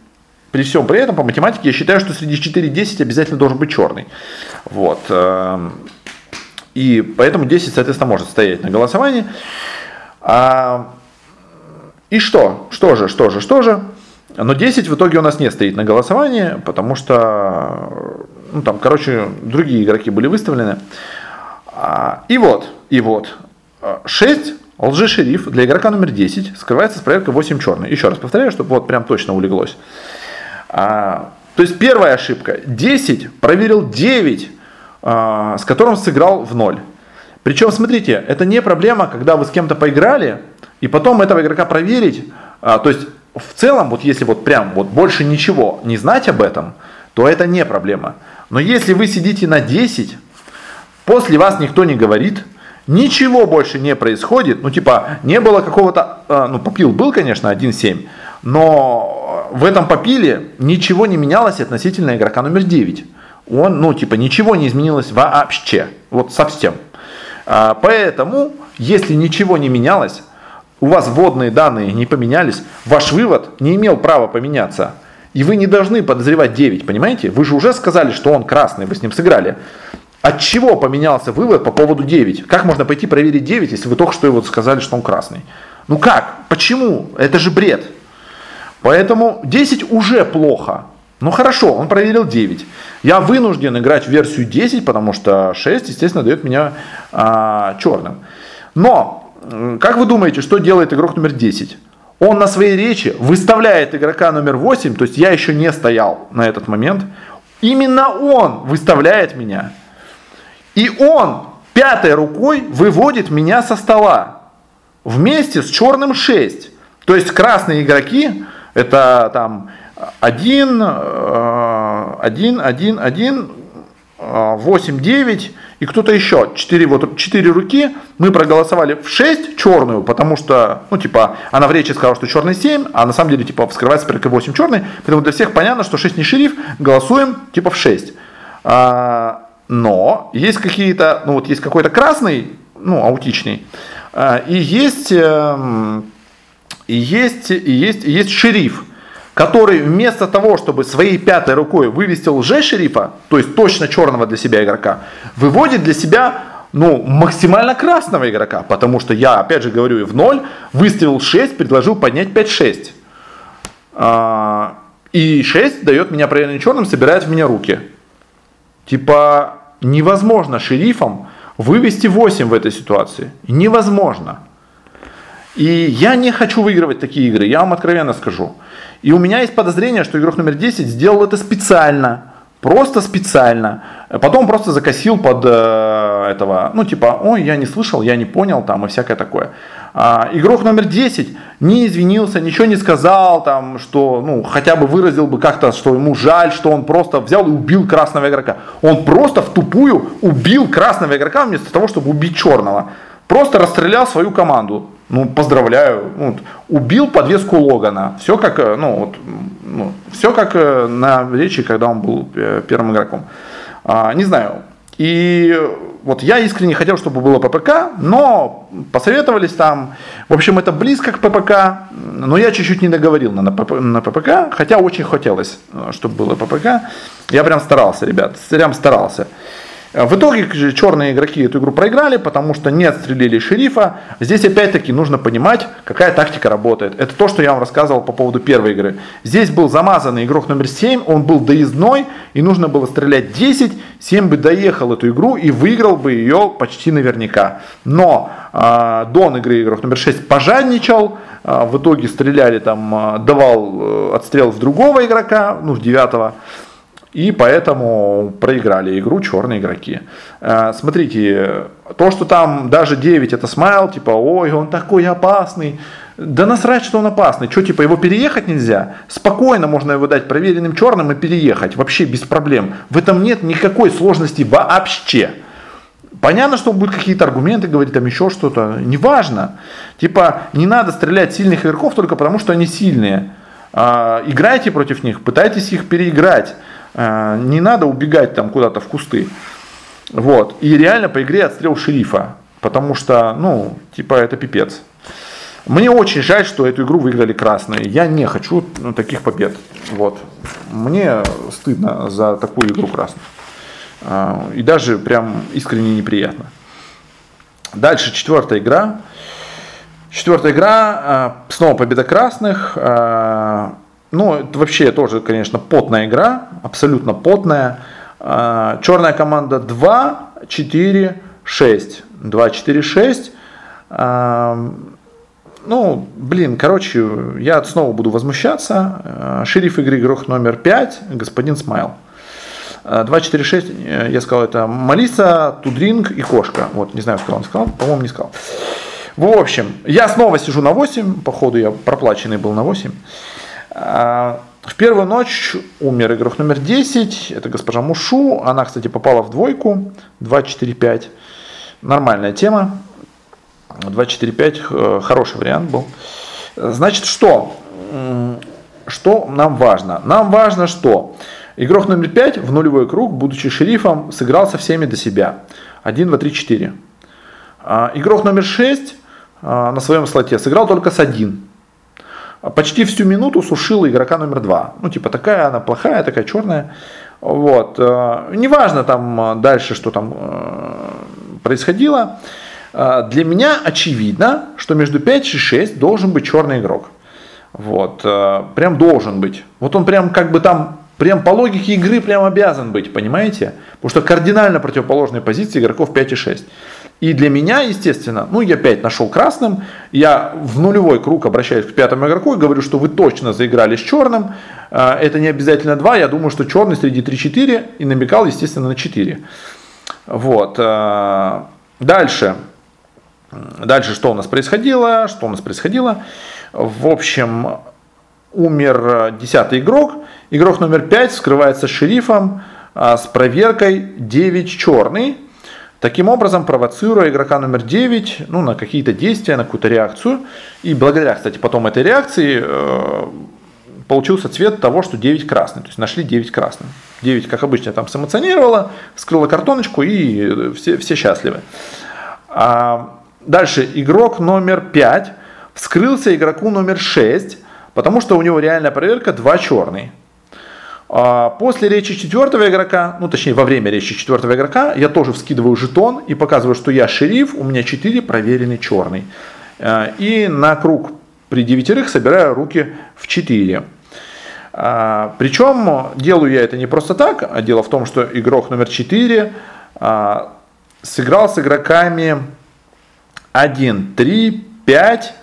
при всем при этом, по математике, я считаю, что среди 4-10 обязательно должен быть черный. Вот. Эм, и поэтому 10, соответственно, может стоять на голосовании. И что? Что же, что же, что же? Но 10 в итоге у нас не стоит на голосовании, потому что, ну там, короче, другие игроки были выставлены. А, и вот, и вот, 6 лжешериф для игрока номер 10 скрывается с проверкой 8 черный. Еще раз повторяю, чтобы вот прям точно улеглось. А, то есть первая ошибка. 10 проверил 9, а, с которым сыграл в 0. Причем, смотрите, это не проблема, когда вы с кем-то поиграли, и потом этого игрока проверить. А, то есть в целом, вот если вот прям вот больше ничего не знать об этом, то это не проблема. Но если вы сидите на 10, после вас никто не говорит, ничего больше не происходит, ну типа не было какого-то, а, ну попил был, конечно, 1.7, но в этом попиле ничего не менялось относительно игрока номер 9. Он, ну типа ничего не изменилось вообще, вот совсем. А, поэтому, если ничего не менялось, у вас вводные данные не поменялись, ваш вывод не имел права поменяться. И вы не должны подозревать 9, понимаете? Вы же уже сказали, что он красный, вы с ним сыграли. От чего поменялся вывод по поводу 9? Как можно пойти проверить 9, если вы только что его сказали, что он красный? Ну как? Почему? Это же бред. Поэтому 10 уже плохо. Ну хорошо, он проверил 9. Я вынужден играть в версию 10, потому что 6, естественно, дает меня а, черным. Но как вы думаете, что делает игрок номер 10? Он на своей речи выставляет игрока номер 8, то есть я еще не стоял на этот момент. Именно он выставляет меня. И он пятой рукой выводит меня со стола. Вместе с черным 6. То есть красные игроки, это там 1, 1, 1, 1, 8, 9 и кто-то еще. 4, вот, 4 руки. Мы проголосовали в 6 черную, потому что, ну, типа, она в речи сказала, что черный 7, а на самом деле, типа, вскрывается только 8 черный. Поэтому для всех понятно, что 6 не шериф, голосуем, типа, в 6. А, но есть какие-то, ну, вот есть какой-то красный, ну, аутичный, а, и есть, э, и есть, и есть, и есть шериф который вместо того, чтобы своей пятой рукой вывести лже-шерифа, то есть точно черного для себя игрока, выводит для себя ну, максимально красного игрока, потому что я, опять же говорю, в ноль выставил 6, предложил поднять 5-6. А, и 6 дает меня проверенным черным, собирает в меня руки. Типа, невозможно шерифом вывести 8 в этой ситуации. Невозможно. И я не хочу выигрывать такие игры, я вам откровенно скажу. И у меня есть подозрение, что игрок номер 10 сделал это специально. Просто специально. Потом просто закосил под э, этого, ну типа, ой, я не слышал, я не понял, там и всякое такое. А, игрок номер 10 не извинился, ничего не сказал, там, что, ну, хотя бы выразил бы как-то, что ему жаль, что он просто взял и убил красного игрока. Он просто в тупую убил красного игрока вместо того, чтобы убить черного. Просто расстрелял свою команду. Ну, поздравляю. Ну, убил подвеску Логана. Все как, э, ну, вот, ну, все как э, на речи, когда он был э, первым игроком. А, не знаю. И вот я искренне хотел, чтобы было ППК, но посоветовались там. В общем, это близко к ППК, но я чуть-чуть не договорил на, на ППК, хотя очень хотелось, чтобы было ППК. Я прям старался, ребят, прям старался. Э, в итоге черные игроки эту игру проиграли, потому что не отстрелили шерифа. Здесь опять-таки нужно понимать, какая тактика работает. Это то, что я вам рассказывал по поводу первой игры. Здесь был замазанный игрок номер 7, он был доездной, и нужно было стрелять 10, 7 бы доехал эту игру и выиграл бы ее почти наверняка. Но э, Дон игры игрок номер 6 пожадничал, э, в итоге стреляли там, э, давал э, отстрел в другого игрока, ну в девятого. И поэтому проиграли игру черные игроки. Э, смотрите, то, что там даже 9 это смайл, типа, ой, он такой опасный. Да насрать, что он опасный. Что, типа, его переехать нельзя? Спокойно можно его дать проверенным черным и переехать. Вообще без проблем. В этом нет никакой сложности вообще. Понятно, что будут какие-то аргументы говорить, там еще что-то. Неважно. Типа, не надо стрелять сильных игроков только потому, что они сильные. А, играйте против них, пытайтесь их переиграть. А, не надо убегать там куда-то в кусты. Вот. И реально по игре отстрел шерифа. Потому что, ну, типа, это пипец. Мне очень жаль, что эту игру выиграли красные. Я не хочу ну, таких побед. Вот. Мне стыдно за такую игру красную. А, и даже прям искренне неприятно. Дальше четвертая игра. Четвертая игра, снова победа красных. Ну, это вообще тоже, конечно, потная игра, абсолютно потная. Черная команда 2, 4, 6. 2, 4, 6. Ну, блин, короче, я снова буду возмущаться. Шериф игры игрок номер 5, господин Смайл. 246, э, я сказал, это Малиса, Тудринг и Кошка. Вот, не знаю, сказал он, сказал, по-моему, не сказал. В общем, я снова сижу на 8, походу я проплаченный был на 8. А, в первую ночь умер игрок номер 10, это госпожа Мушу. Она, кстати, попала в двойку, 2-4-5. Нормальная тема. 2-4-5, э, хороший вариант был. Значит, что? Что нам важно? Нам важно, что Игрок номер 5 в нулевой круг, будучи шерифом, сыграл со всеми до себя. 1, 2, 3, 4. Игрок номер 6 а, на своем слоте сыграл только с 1. Почти всю минуту сушил игрока номер 2. Ну, типа, такая она плохая, такая черная. Вот. А, неважно там а, дальше, что там происходило. Для меня очевидно, что между 5 и 6 должен быть черный игрок. Вот. Прям должен быть. Вот он прям как бы там прям по логике игры прям обязан быть, понимаете? Потому что кардинально противоположные позиции игроков 5 и 6. И для меня, естественно, ну я 5 нашел красным, я в нулевой круг обращаюсь к пятому игроку и говорю, что вы точно заиграли с черным, а, это не обязательно 2, я думаю, что черный среди 3-4 и намекал, естественно, на 4. Вот. А, дальше. Дальше что у нас происходило? Что у нас происходило? В общем, умер 10 игрок, Игрок номер 5 вскрывается шерифом а, с проверкой 9 черный. Таким образом, провоцируя игрока номер 9 ну, на какие-то действия, на какую-то реакцию. И благодаря, кстати, потом этой реакции э, получился цвет того, что 9 красный. То есть нашли 9 красным. 9, как обычно, там сэмоционировала, скрыла картоночку и все, все счастливы. А дальше игрок номер 5 вскрылся игроку номер 6, потому что у него реальная проверка 2 черный. А, после речи четвертого игрока, ну точнее во время речи четвертого игрока, я тоже вскидываю жетон и показываю, что я шериф, у меня 4 проверенный черный. А, и на круг при девятерых собираю руки в 4. А, Причем делаю я это не просто так, а дело в том, что игрок номер 4 сыграл с игроками 1, 3, 5,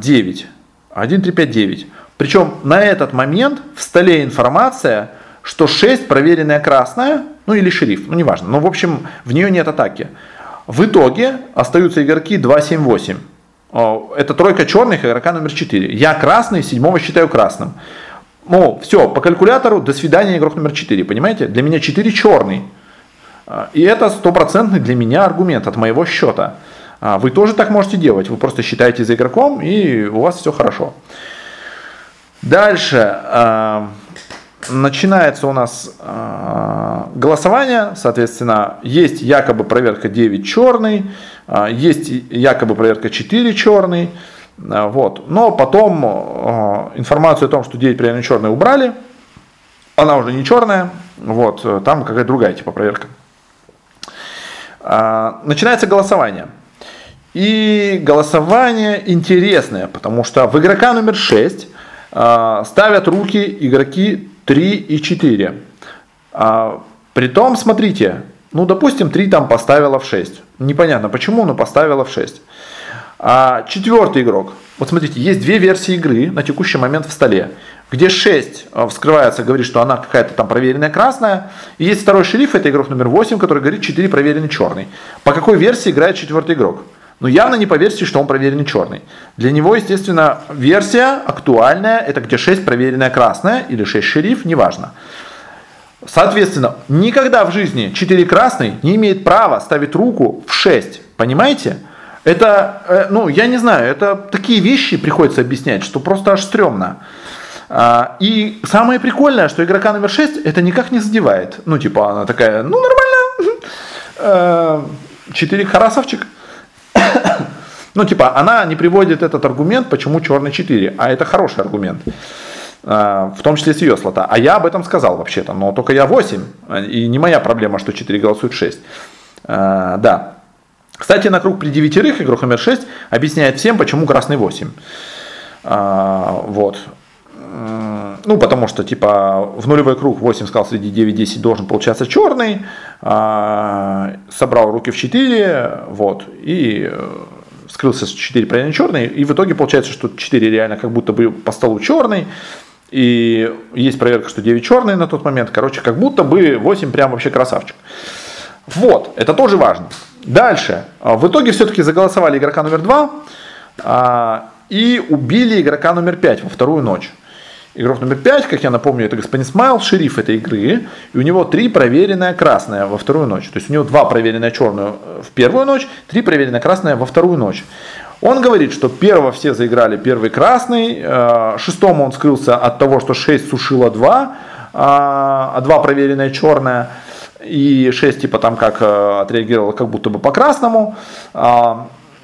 9. 1, 3, 5, 9. Причем на этот момент в столе информация, что 6 проверенная красная, ну или шериф, ну неважно, но в общем в нее нет атаки. В итоге остаются игроки 2, 7, 8. Это тройка черных, игрока номер 4. Я красный, седьмого считаю красным. Ну, все, по калькулятору, до свидания, игрок номер 4, понимаете? Для меня 4 черный. А, и это стопроцентный для меня аргумент от моего счета. А, вы тоже так можете делать. Вы просто считаете за игроком, и у вас все хорошо. Дальше э, начинается у нас э, голосование, соответственно, есть якобы проверка 9 черный, э, есть якобы проверка 4 черный, э, вот. Но потом э, информацию о том, что 9 проверенный черный убрали, она уже не черная, вот, там какая-то другая типа проверка. Э, начинается голосование. И голосование интересное, потому что в игрока номер 6 а, ставят руки игроки 3 и 4. А, притом, смотрите, ну, допустим, 3 там поставила в 6. Непонятно почему, но поставила в 6. А четвертый игрок. Вот смотрите, есть две версии игры на текущий момент в столе, где 6 а, вскрывается, говорит, что она какая-то там проверенная красная. И есть второй шериф, это игрок номер 8, который говорит 4 проверенный черный. По какой версии играет четвертый игрок? Но явно не по версии, что он проверенный черный. Для него, естественно, версия актуальная, это где 6 проверенная красная или 6 шериф, неважно. Соответственно, никогда в жизни 4 красный не имеет права ставить руку в 6. Понимаете? Это, э, ну, я не знаю, это такие вещи приходится объяснять, что просто аж стрёмно. А, и самое прикольное, что игрока номер 6 это никак не задевает. Ну, типа, она такая, ну, нормально. 4 э, харасовчик. Ну, типа, она не приводит этот аргумент, почему черный 4, а это хороший аргумент. А, в том числе с ее слота. А я об этом сказал вообще-то, но только я 8, и не моя проблема, что 4 голосуют 6. А, да. Кстати, на круг при девятерых игрок номер 6 объясняет всем, почему красный 8. А, вот. Ну, потому что, типа, в нулевой круг 8 сказал среди 9-10 должен получаться черный. А, собрал руки в 4, вот, и э, скрылся с 4 правильно черный. И в итоге получается, что 4 реально как будто бы по столу черный. И есть проверка, что 9 черный на тот момент. Короче, как будто бы 8 прям вообще красавчик. Вот, это тоже важно. Дальше. А, в итоге все-таки заголосовали игрока номер 2 а, и убили игрока номер 5 во вторую ночь. Игрок номер 5, как я напомню, это господин Смайл, шериф этой игры. И у него три проверенная красная во вторую ночь. То есть у него два проверенная черную в первую ночь, три проверенная красная во вторую ночь. Он говорит, что первого все заиграли первый красный, э, шестому он скрылся от того, что 6 сушило 2, а 2 проверенная черная, и 6 типа там как э, отреагировала как будто бы по красному.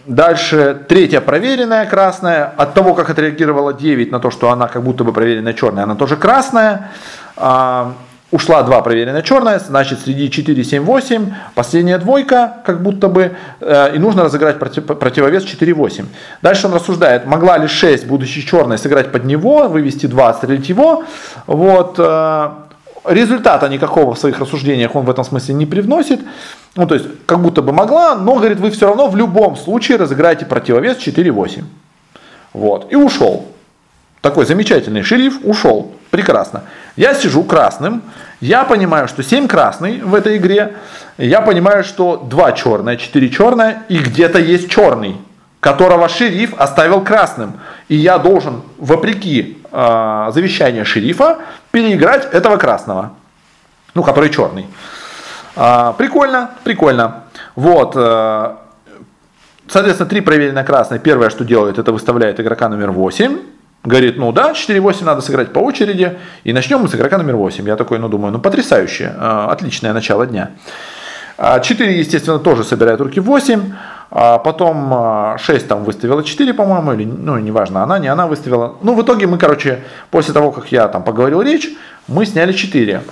Дальше третья проверенная красная, от того, как отреагировала 9 на то, что она как будто бы проверенная черная, она тоже красная. А, ушла 2 проверенная черная, значит среди 4, 7, 8, последняя двойка, как будто бы, э, и нужно разыграть против, противовес 4, 8. Дальше он рассуждает, могла ли 6, будучи черной, сыграть под него, вывести 2, отстрелить его. Вот, э, результата никакого в своих рассуждениях он в этом смысле не привносит. Ну, то есть, как будто бы могла, но, говорит, вы все равно в любом случае разыграете противовес 4-8. Вот, и ушел. Такой замечательный шериф ушел. Прекрасно. Я сижу красным, я понимаю, что 7 красный в этой игре, я понимаю, что 2 черное, 4 черное, и где-то есть черный, которого шериф оставил красным. И я должен, вопреки э, завещанию шерифа, переиграть этого красного, ну, который черный. А, прикольно, прикольно. Вот, э, соответственно, три проверенные красные. Первое, что делает, это выставляет игрока номер 8 говорит, ну да, 4-8 надо сыграть по очереди, и начнем мы с игрока номер 8. Я такой, ну думаю, ну потрясающе, э, отличное начало дня. 4, а, естественно, тоже собирает руки 8, а потом 6 а, там выставила 4, по-моему, или, ну, неважно, она, не она выставила. Ну, в итоге мы, короче, после того, как я там поговорил речь, мы сняли 4.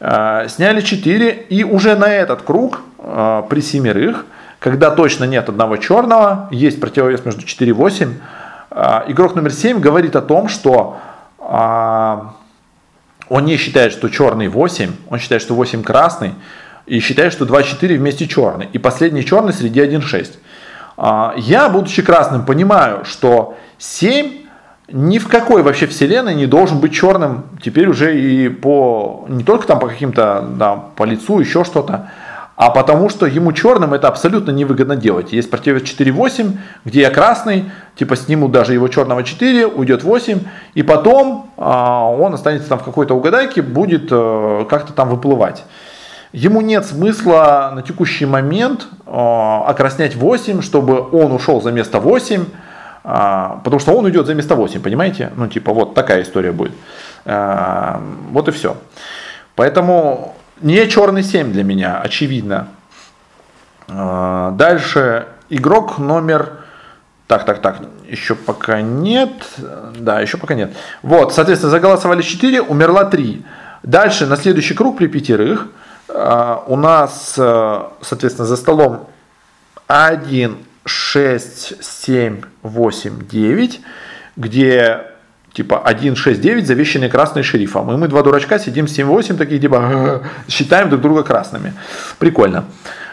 Сняли 4, и уже на этот круг при семерых, когда точно нет одного черного, есть противовес между 4 и 8, а, игрок номер 7 говорит о том, что а, он не считает, что черный 8, он считает, что 8 красный, и считает, что 2-4 вместе черный. И последний черный среди 1-6. А, я, будучи красным, понимаю, что 7 ни в какой вообще вселенной не должен быть черным теперь уже и по не только там по каким-то да, по лицу еще что-то а потому что ему черным это абсолютно невыгодно делать. Есть противовес 4-8, где я красный, типа снимут даже его черного 4, уйдет 8, и потом а, он останется там в какой-то угадайке, будет а, как-то там выплывать. Ему нет смысла на текущий момент а, окраснять 8, чтобы он ушел за место 8, а, потому что он уйдет за место 8, понимаете? Ну, типа, вот такая история будет. А, вот и все. Поэтому не черный 7 для меня, очевидно. А, дальше игрок номер... Так, так, так, еще пока нет. Да, еще пока нет. Вот, соответственно, заголосовали 4, умерла 3. Дальше, на следующий круг при пятерых у нас, а, соответственно, за столом 1, 6, 7, 8, 9, где типа 1.6.9 завещанные красные шерифом. И мы два дурачка сидим 7.8 таких типа считаем друг друга красными. Прикольно.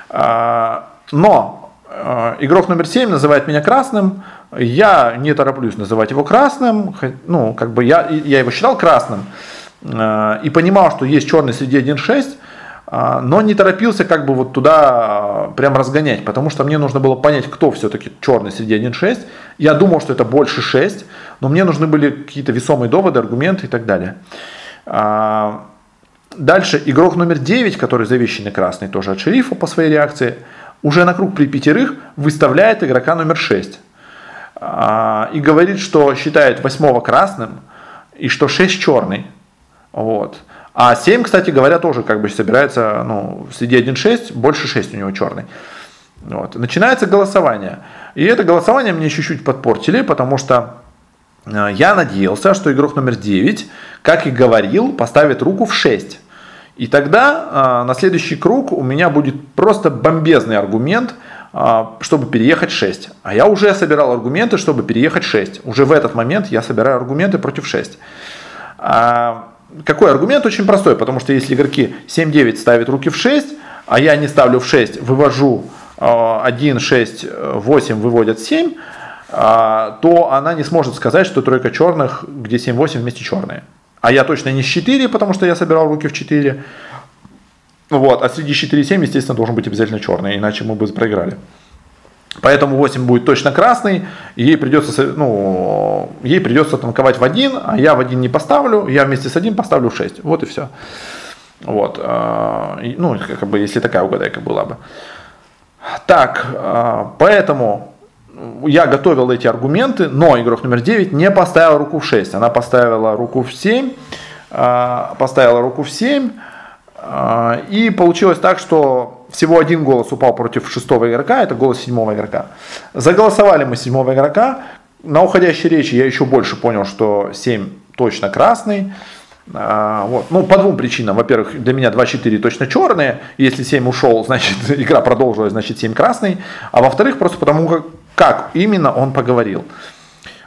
А, но а, игрок номер 7 называет меня красным. Я не тороплюсь называть его красным. Ну, как бы я, я его считал красным. А, и понимал, что есть черный среди 1.6 а, но не торопился как бы вот туда а, прям разгонять, потому что мне нужно было понять, кто все-таки черный среди 1.6. Я думал, что это больше 6, но мне нужны были какие-то весомые доводы, аргументы и так далее. А, дальше игрок номер 9, который завещанный красный тоже от шерифа по своей реакции, уже на круг при пятерых выставляет игрока номер 6. И говорит, что считает восьмого красным и что 6 черный. Вот. А 7, кстати говоря, тоже как бы собирается, ну, среди 1.6, больше 6 у него черный. Вот. Начинается голосование. И это голосование мне чуть-чуть подпортили, потому что э, я надеялся, что игрок номер 9, как и говорил, поставит руку в 6. И тогда э, на следующий круг у меня будет просто бомбезный аргумент, чтобы переехать 6. А я уже собирал аргументы, чтобы переехать 6. Уже в этот момент я собираю аргументы против 6. А, какой аргумент? Очень простой, потому что если игроки 7-9 ставят руки в 6, а я не ставлю в 6, вывожу 1, 6, 8, выводят 7, а, то она не сможет сказать, что тройка черных, где 7-8 вместе черные. А я точно не с 4, потому что я собирал руки в 4. Вот, а среди 4 и 7, естественно, должен быть обязательно черный, иначе мы бы проиграли. Поэтому 8 будет точно красный, ей придется, ну, ей придется танковать в 1, а я в 1 не поставлю, я вместе с 1 поставлю в 6. Вот и все. Вот, а, ну, как бы, если такая угадайка была бы. Так, а, поэтому я готовил эти аргументы, но игрок номер 9 не поставил руку в 6. Она поставила руку в 7, а, поставила руку в 7, а, и получилось так, что всего один голос упал против шестого игрока, это голос седьмого игрока. Заголосовали мы седьмого игрока. На уходящей речи я еще больше понял, что 7 точно красный. А, вот. Ну, по двум причинам. Во-первых, для меня 2-4 точно черные. Если 7 ушел, значит игра продолжилась, значит 7 красный. А во-вторых, просто потому как, как именно он поговорил.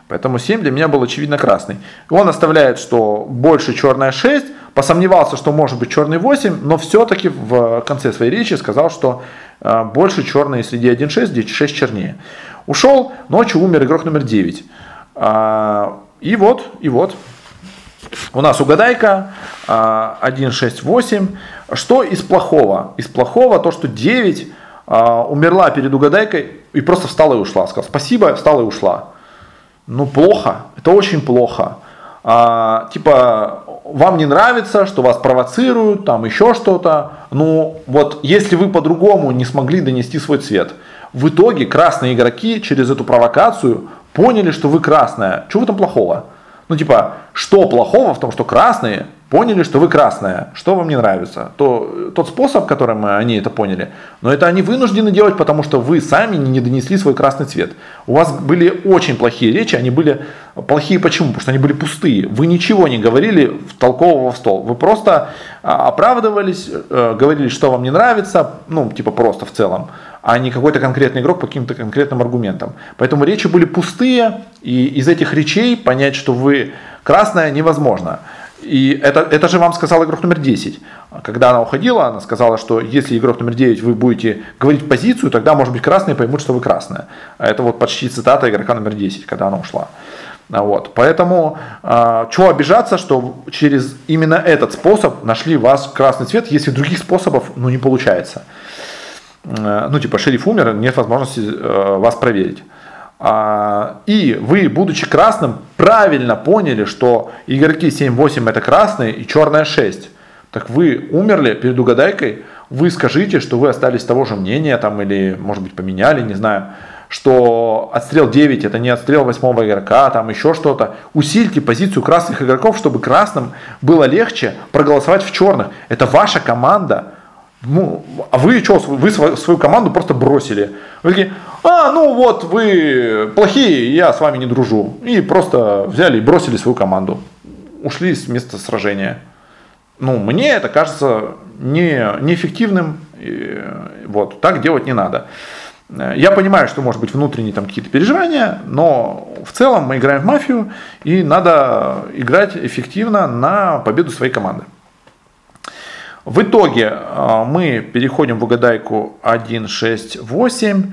Поэтому 7 для меня был очевидно красный. Он оставляет, что больше черная 6, посомневался, что может быть черный 8, но все-таки в конце своей речи сказал, что э, больше черные среди 1-6, где 6 чернее. Ушел, ночью умер игрок номер 9. А, и вот, и вот. У нас угадайка 1, 6, 8. Что из плохого? Из плохого то, что 9 а, умерла перед угадайкой и просто встала и ушла. Сказала спасибо, встала и ушла. Ну, плохо. Это очень плохо. А, типа, вам не нравится, что вас провоцируют, там еще что-то. Ну, вот если вы по-другому не смогли донести свой цвет, в итоге красные игроки через эту провокацию поняли, что вы красная. Чего в этом плохого? Ну, типа, что плохого в том, что красные поняли, что вы красная, что вам не нравится, то тот способ, которым они это поняли, но это они вынуждены делать, потому что вы сами не донесли свой красный цвет. У вас были очень плохие речи, они были плохие почему? Потому что они были пустые. Вы ничего не говорили толкового в стол. Вы просто а, оправдывались, э, говорили, что вам не нравится, ну, типа просто в целом, а не какой-то конкретный игрок по каким-то конкретным аргументам. Поэтому речи были пустые, и из этих речей понять, что вы красная, невозможно. И это, это же вам сказал игрок номер 10. Когда она уходила, она сказала, что если игрок номер 9 вы будете говорить позицию, тогда, может быть, красные поймут, что вы красная. А это вот почти цитата игрока номер 10, когда она ушла. А вот. Поэтому э, чего обижаться, что через именно этот способ нашли вас красный цвет, если других способов ну, не получается. Э, ну, типа, шериф умер, нет возможности э, вас проверить. А, и вы, будучи красным, правильно поняли, что игроки 7-8 это красные и черная 6. Так вы умерли перед угадайкой, вы скажите, что вы остались того же мнения, там, или, может быть, поменяли, не знаю, что отстрел 9 это не отстрел 8 игрока, там еще что-то. Усильте позицию красных игроков, чтобы красным было легче проголосовать в черных. Это ваша команда, ну, а вы что, вы свою команду просто бросили. Вы такие, а, ну вот, вы плохие, я с вами не дружу. И просто взяли и бросили свою команду. Ушли с места сражения. Ну, мне это кажется не, неэффективным. И, вот, так делать не надо. Я понимаю, что может быть внутренние там какие-то переживания, но в целом мы играем в мафию, и надо играть эффективно на победу своей команды. В итоге а, мы переходим в угадайку 1, 6, 8,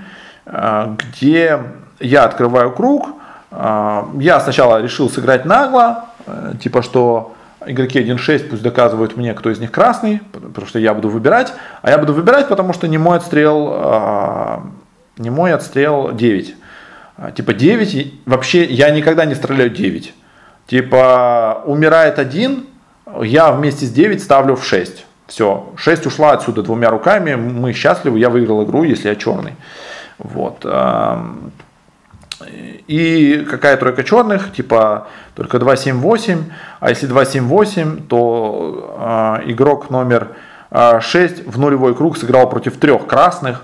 где я открываю круг. А, я сначала решил сыграть нагло, э, типа что игроки 1-6 пусть доказывают мне, кто из них красный, потому что я буду выбирать. А я буду выбирать, потому что не мой отстрел, а, не мой отстрел 9. Типа 9, вообще я никогда не стреляю 9. Типа умирает один, я вместе с 9 ставлю в 6. Все, 6 ушла отсюда двумя руками, мы счастливы, я выиграл игру, если я черный. Вот. И какая тройка черных, типа только 2, 7, 8. А если 2, 7, 8, то э, игрок номер 6 в нулевой круг сыграл против трех красных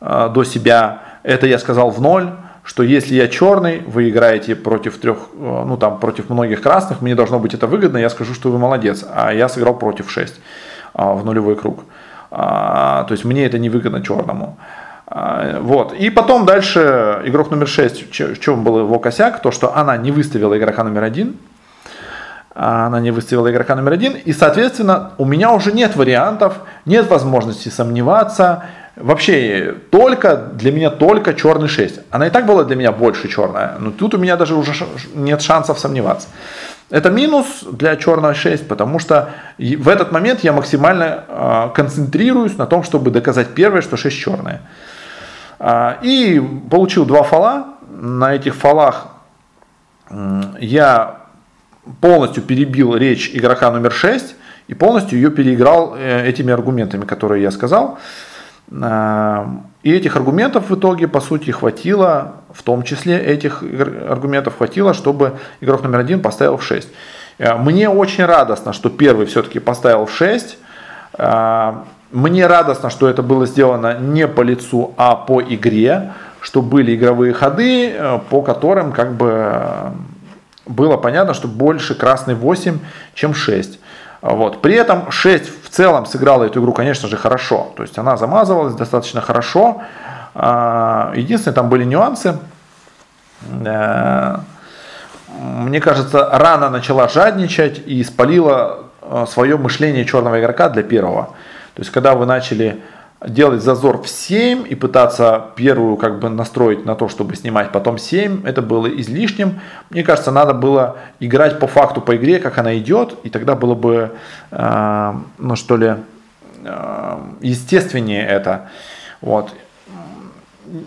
э, до себя. Это я сказал в ноль что если я черный, вы играете против трех, ну там против многих красных, мне должно быть это выгодно, я скажу, что вы молодец, а я сыграл против 6. А, в нулевой круг. А, то есть мне это невыгодно черному. А, вот. И потом дальше игрок номер 6, в чем был его косяк, то, что она не выставила игрока номер один, она не выставила игрока номер один, и, соответственно, у меня уже нет вариантов, нет возможности сомневаться, вообще только, для меня только черный 6. Она и так была для меня больше черная, но тут у меня даже уже нет шансов сомневаться. Это минус для черного 6, потому что в этот момент я максимально э, концентрируюсь на том, чтобы доказать первое, что 6 черное. Э, и получил два фола. На этих фолах э, я полностью перебил речь игрока номер 6 и полностью ее переиграл э, этими аргументами, которые я сказал. И этих аргументов в итоге, по сути, хватило, в том числе этих аргументов хватило, чтобы игрок номер один поставил в 6. Э, мне очень радостно, что первый все-таки поставил в 6. Э, мне радостно, что это было сделано не по лицу, а по игре, что были игровые ходы, э, по которым как бы было понятно, что больше красный 8, чем 6. Вот. При этом 6 в целом сыграла эту игру, конечно же, хорошо. То есть она замазывалась достаточно хорошо. А, единственное, там были нюансы. Э, мне кажется, рано начала жадничать и спалила э, свое мышление черного игрока для первого. То есть, когда вы начали делать зазор в 7 и пытаться первую как бы настроить на то, чтобы снимать потом 7, это было излишним. Мне кажется, надо было играть по факту по игре, как она идет, и тогда было бы, э, ну что ли, э, естественнее это. Вот.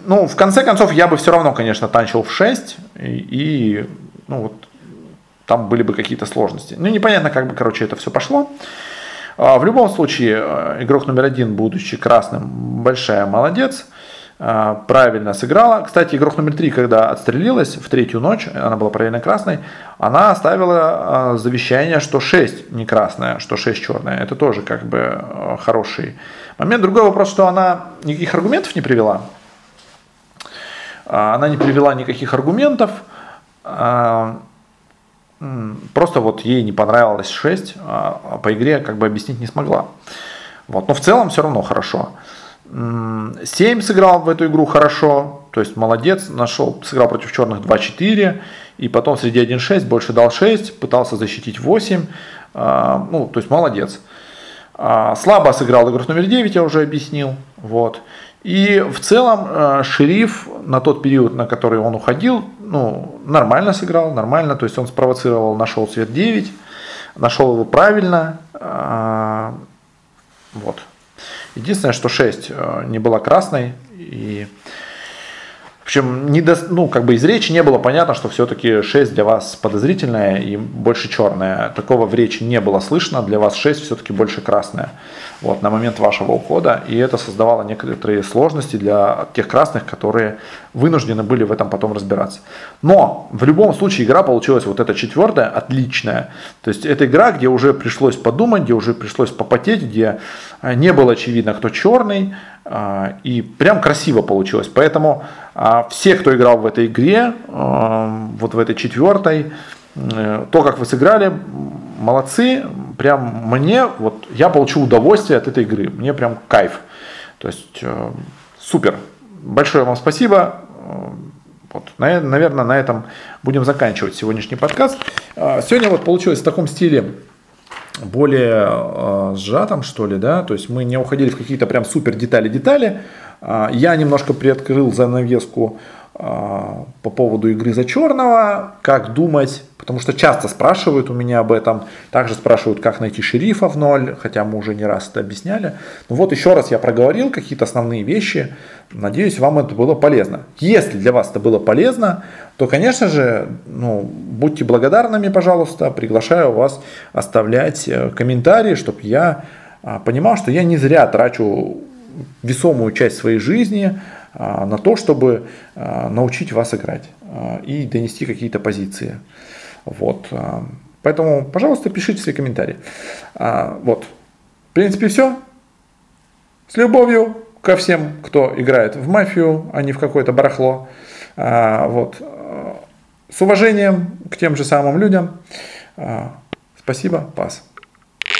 Ну, в конце концов, я бы все равно, конечно, танчил в 6, и, и ну вот, там были бы какие-то сложности. Ну, непонятно, как бы, короче, это все пошло. А, в любом случае, э, игрок номер один, будучи красным, большая молодец, а, правильно сыграла. Кстати, игрок номер три, когда отстрелилась в третью ночь, она была правильно красной, она оставила а, завещание, что 6 не красная, что 6 черная. Это тоже как бы э, хороший момент. Другой вопрос, что она никаких аргументов не привела. Она не привела никаких аргументов. Просто вот ей не понравилось 6, а по игре как бы объяснить не смогла. Вот. Но в целом все равно хорошо. 7 сыграл в эту игру хорошо, то есть молодец, нашел, сыграл против черных 2-4, и потом среди 1-6 больше дал 6, пытался защитить 8, а, ну, то есть молодец. А, слабо сыграл игрок номер 9, я уже объяснил, вот. И в целом э, шериф на тот период, на который он уходил, ну, нормально сыграл, нормально. То есть он спровоцировал, нашел цвет 9, нашел его правильно. Э, вот. Единственное, что 6 э, не была красной. И причем не до, ну, как бы из речи не было понятно, что все-таки 6 для вас подозрительная и больше черная. Такого в речи не было слышно. Для вас 6 все-таки больше красная вот, на момент вашего ухода, и это создавало некоторые сложности для тех красных, которые вынуждены были в этом потом разбираться. Но в любом случае игра получилась вот эта четвертая, отличная. То есть это игра, где уже пришлось подумать, где уже пришлось попотеть, где э, не было очевидно, кто черный, э, и прям красиво получилось. Поэтому э, все, кто играл в этой игре, вот в этой четвертой, то, как вы сыграли, молодцы, прям мне, вот я получил удовольствие от этой игры, мне прям кайф. То есть э, супер. Большое вам спасибо. Э, вот, наверное, на этом будем заканчивать сегодняшний подкаст. Э, сегодня вот получилось в таком стиле более э, сжатом, что ли, да, то есть мы не уходили в какие-то прям супер детали-детали. Э, я немножко приоткрыл занавеску а, по поводу игры за черного, как думать, потому что часто спрашивают у меня об этом, также спрашивают, как найти шерифа в ноль, хотя мы уже не раз это объясняли. Ну вот еще раз я проговорил какие-то основные вещи, надеюсь, вам это было полезно. Если для вас это было полезно, то, конечно же, ну, будьте благодарными, пожалуйста, приглашаю вас оставлять э, комментарии, чтобы я а, понимал, что я не зря трачу весомую часть своей жизни а, на то, чтобы а, научить вас играть и донести какие-то позиции. Вот. Поэтому, пожалуйста, пишите свои комментарии. Вот. В принципе, все. С любовью ко всем, кто играет в мафию, а не в какое-то барахло. Вот. С уважением к тем же самым людям. Спасибо, пас.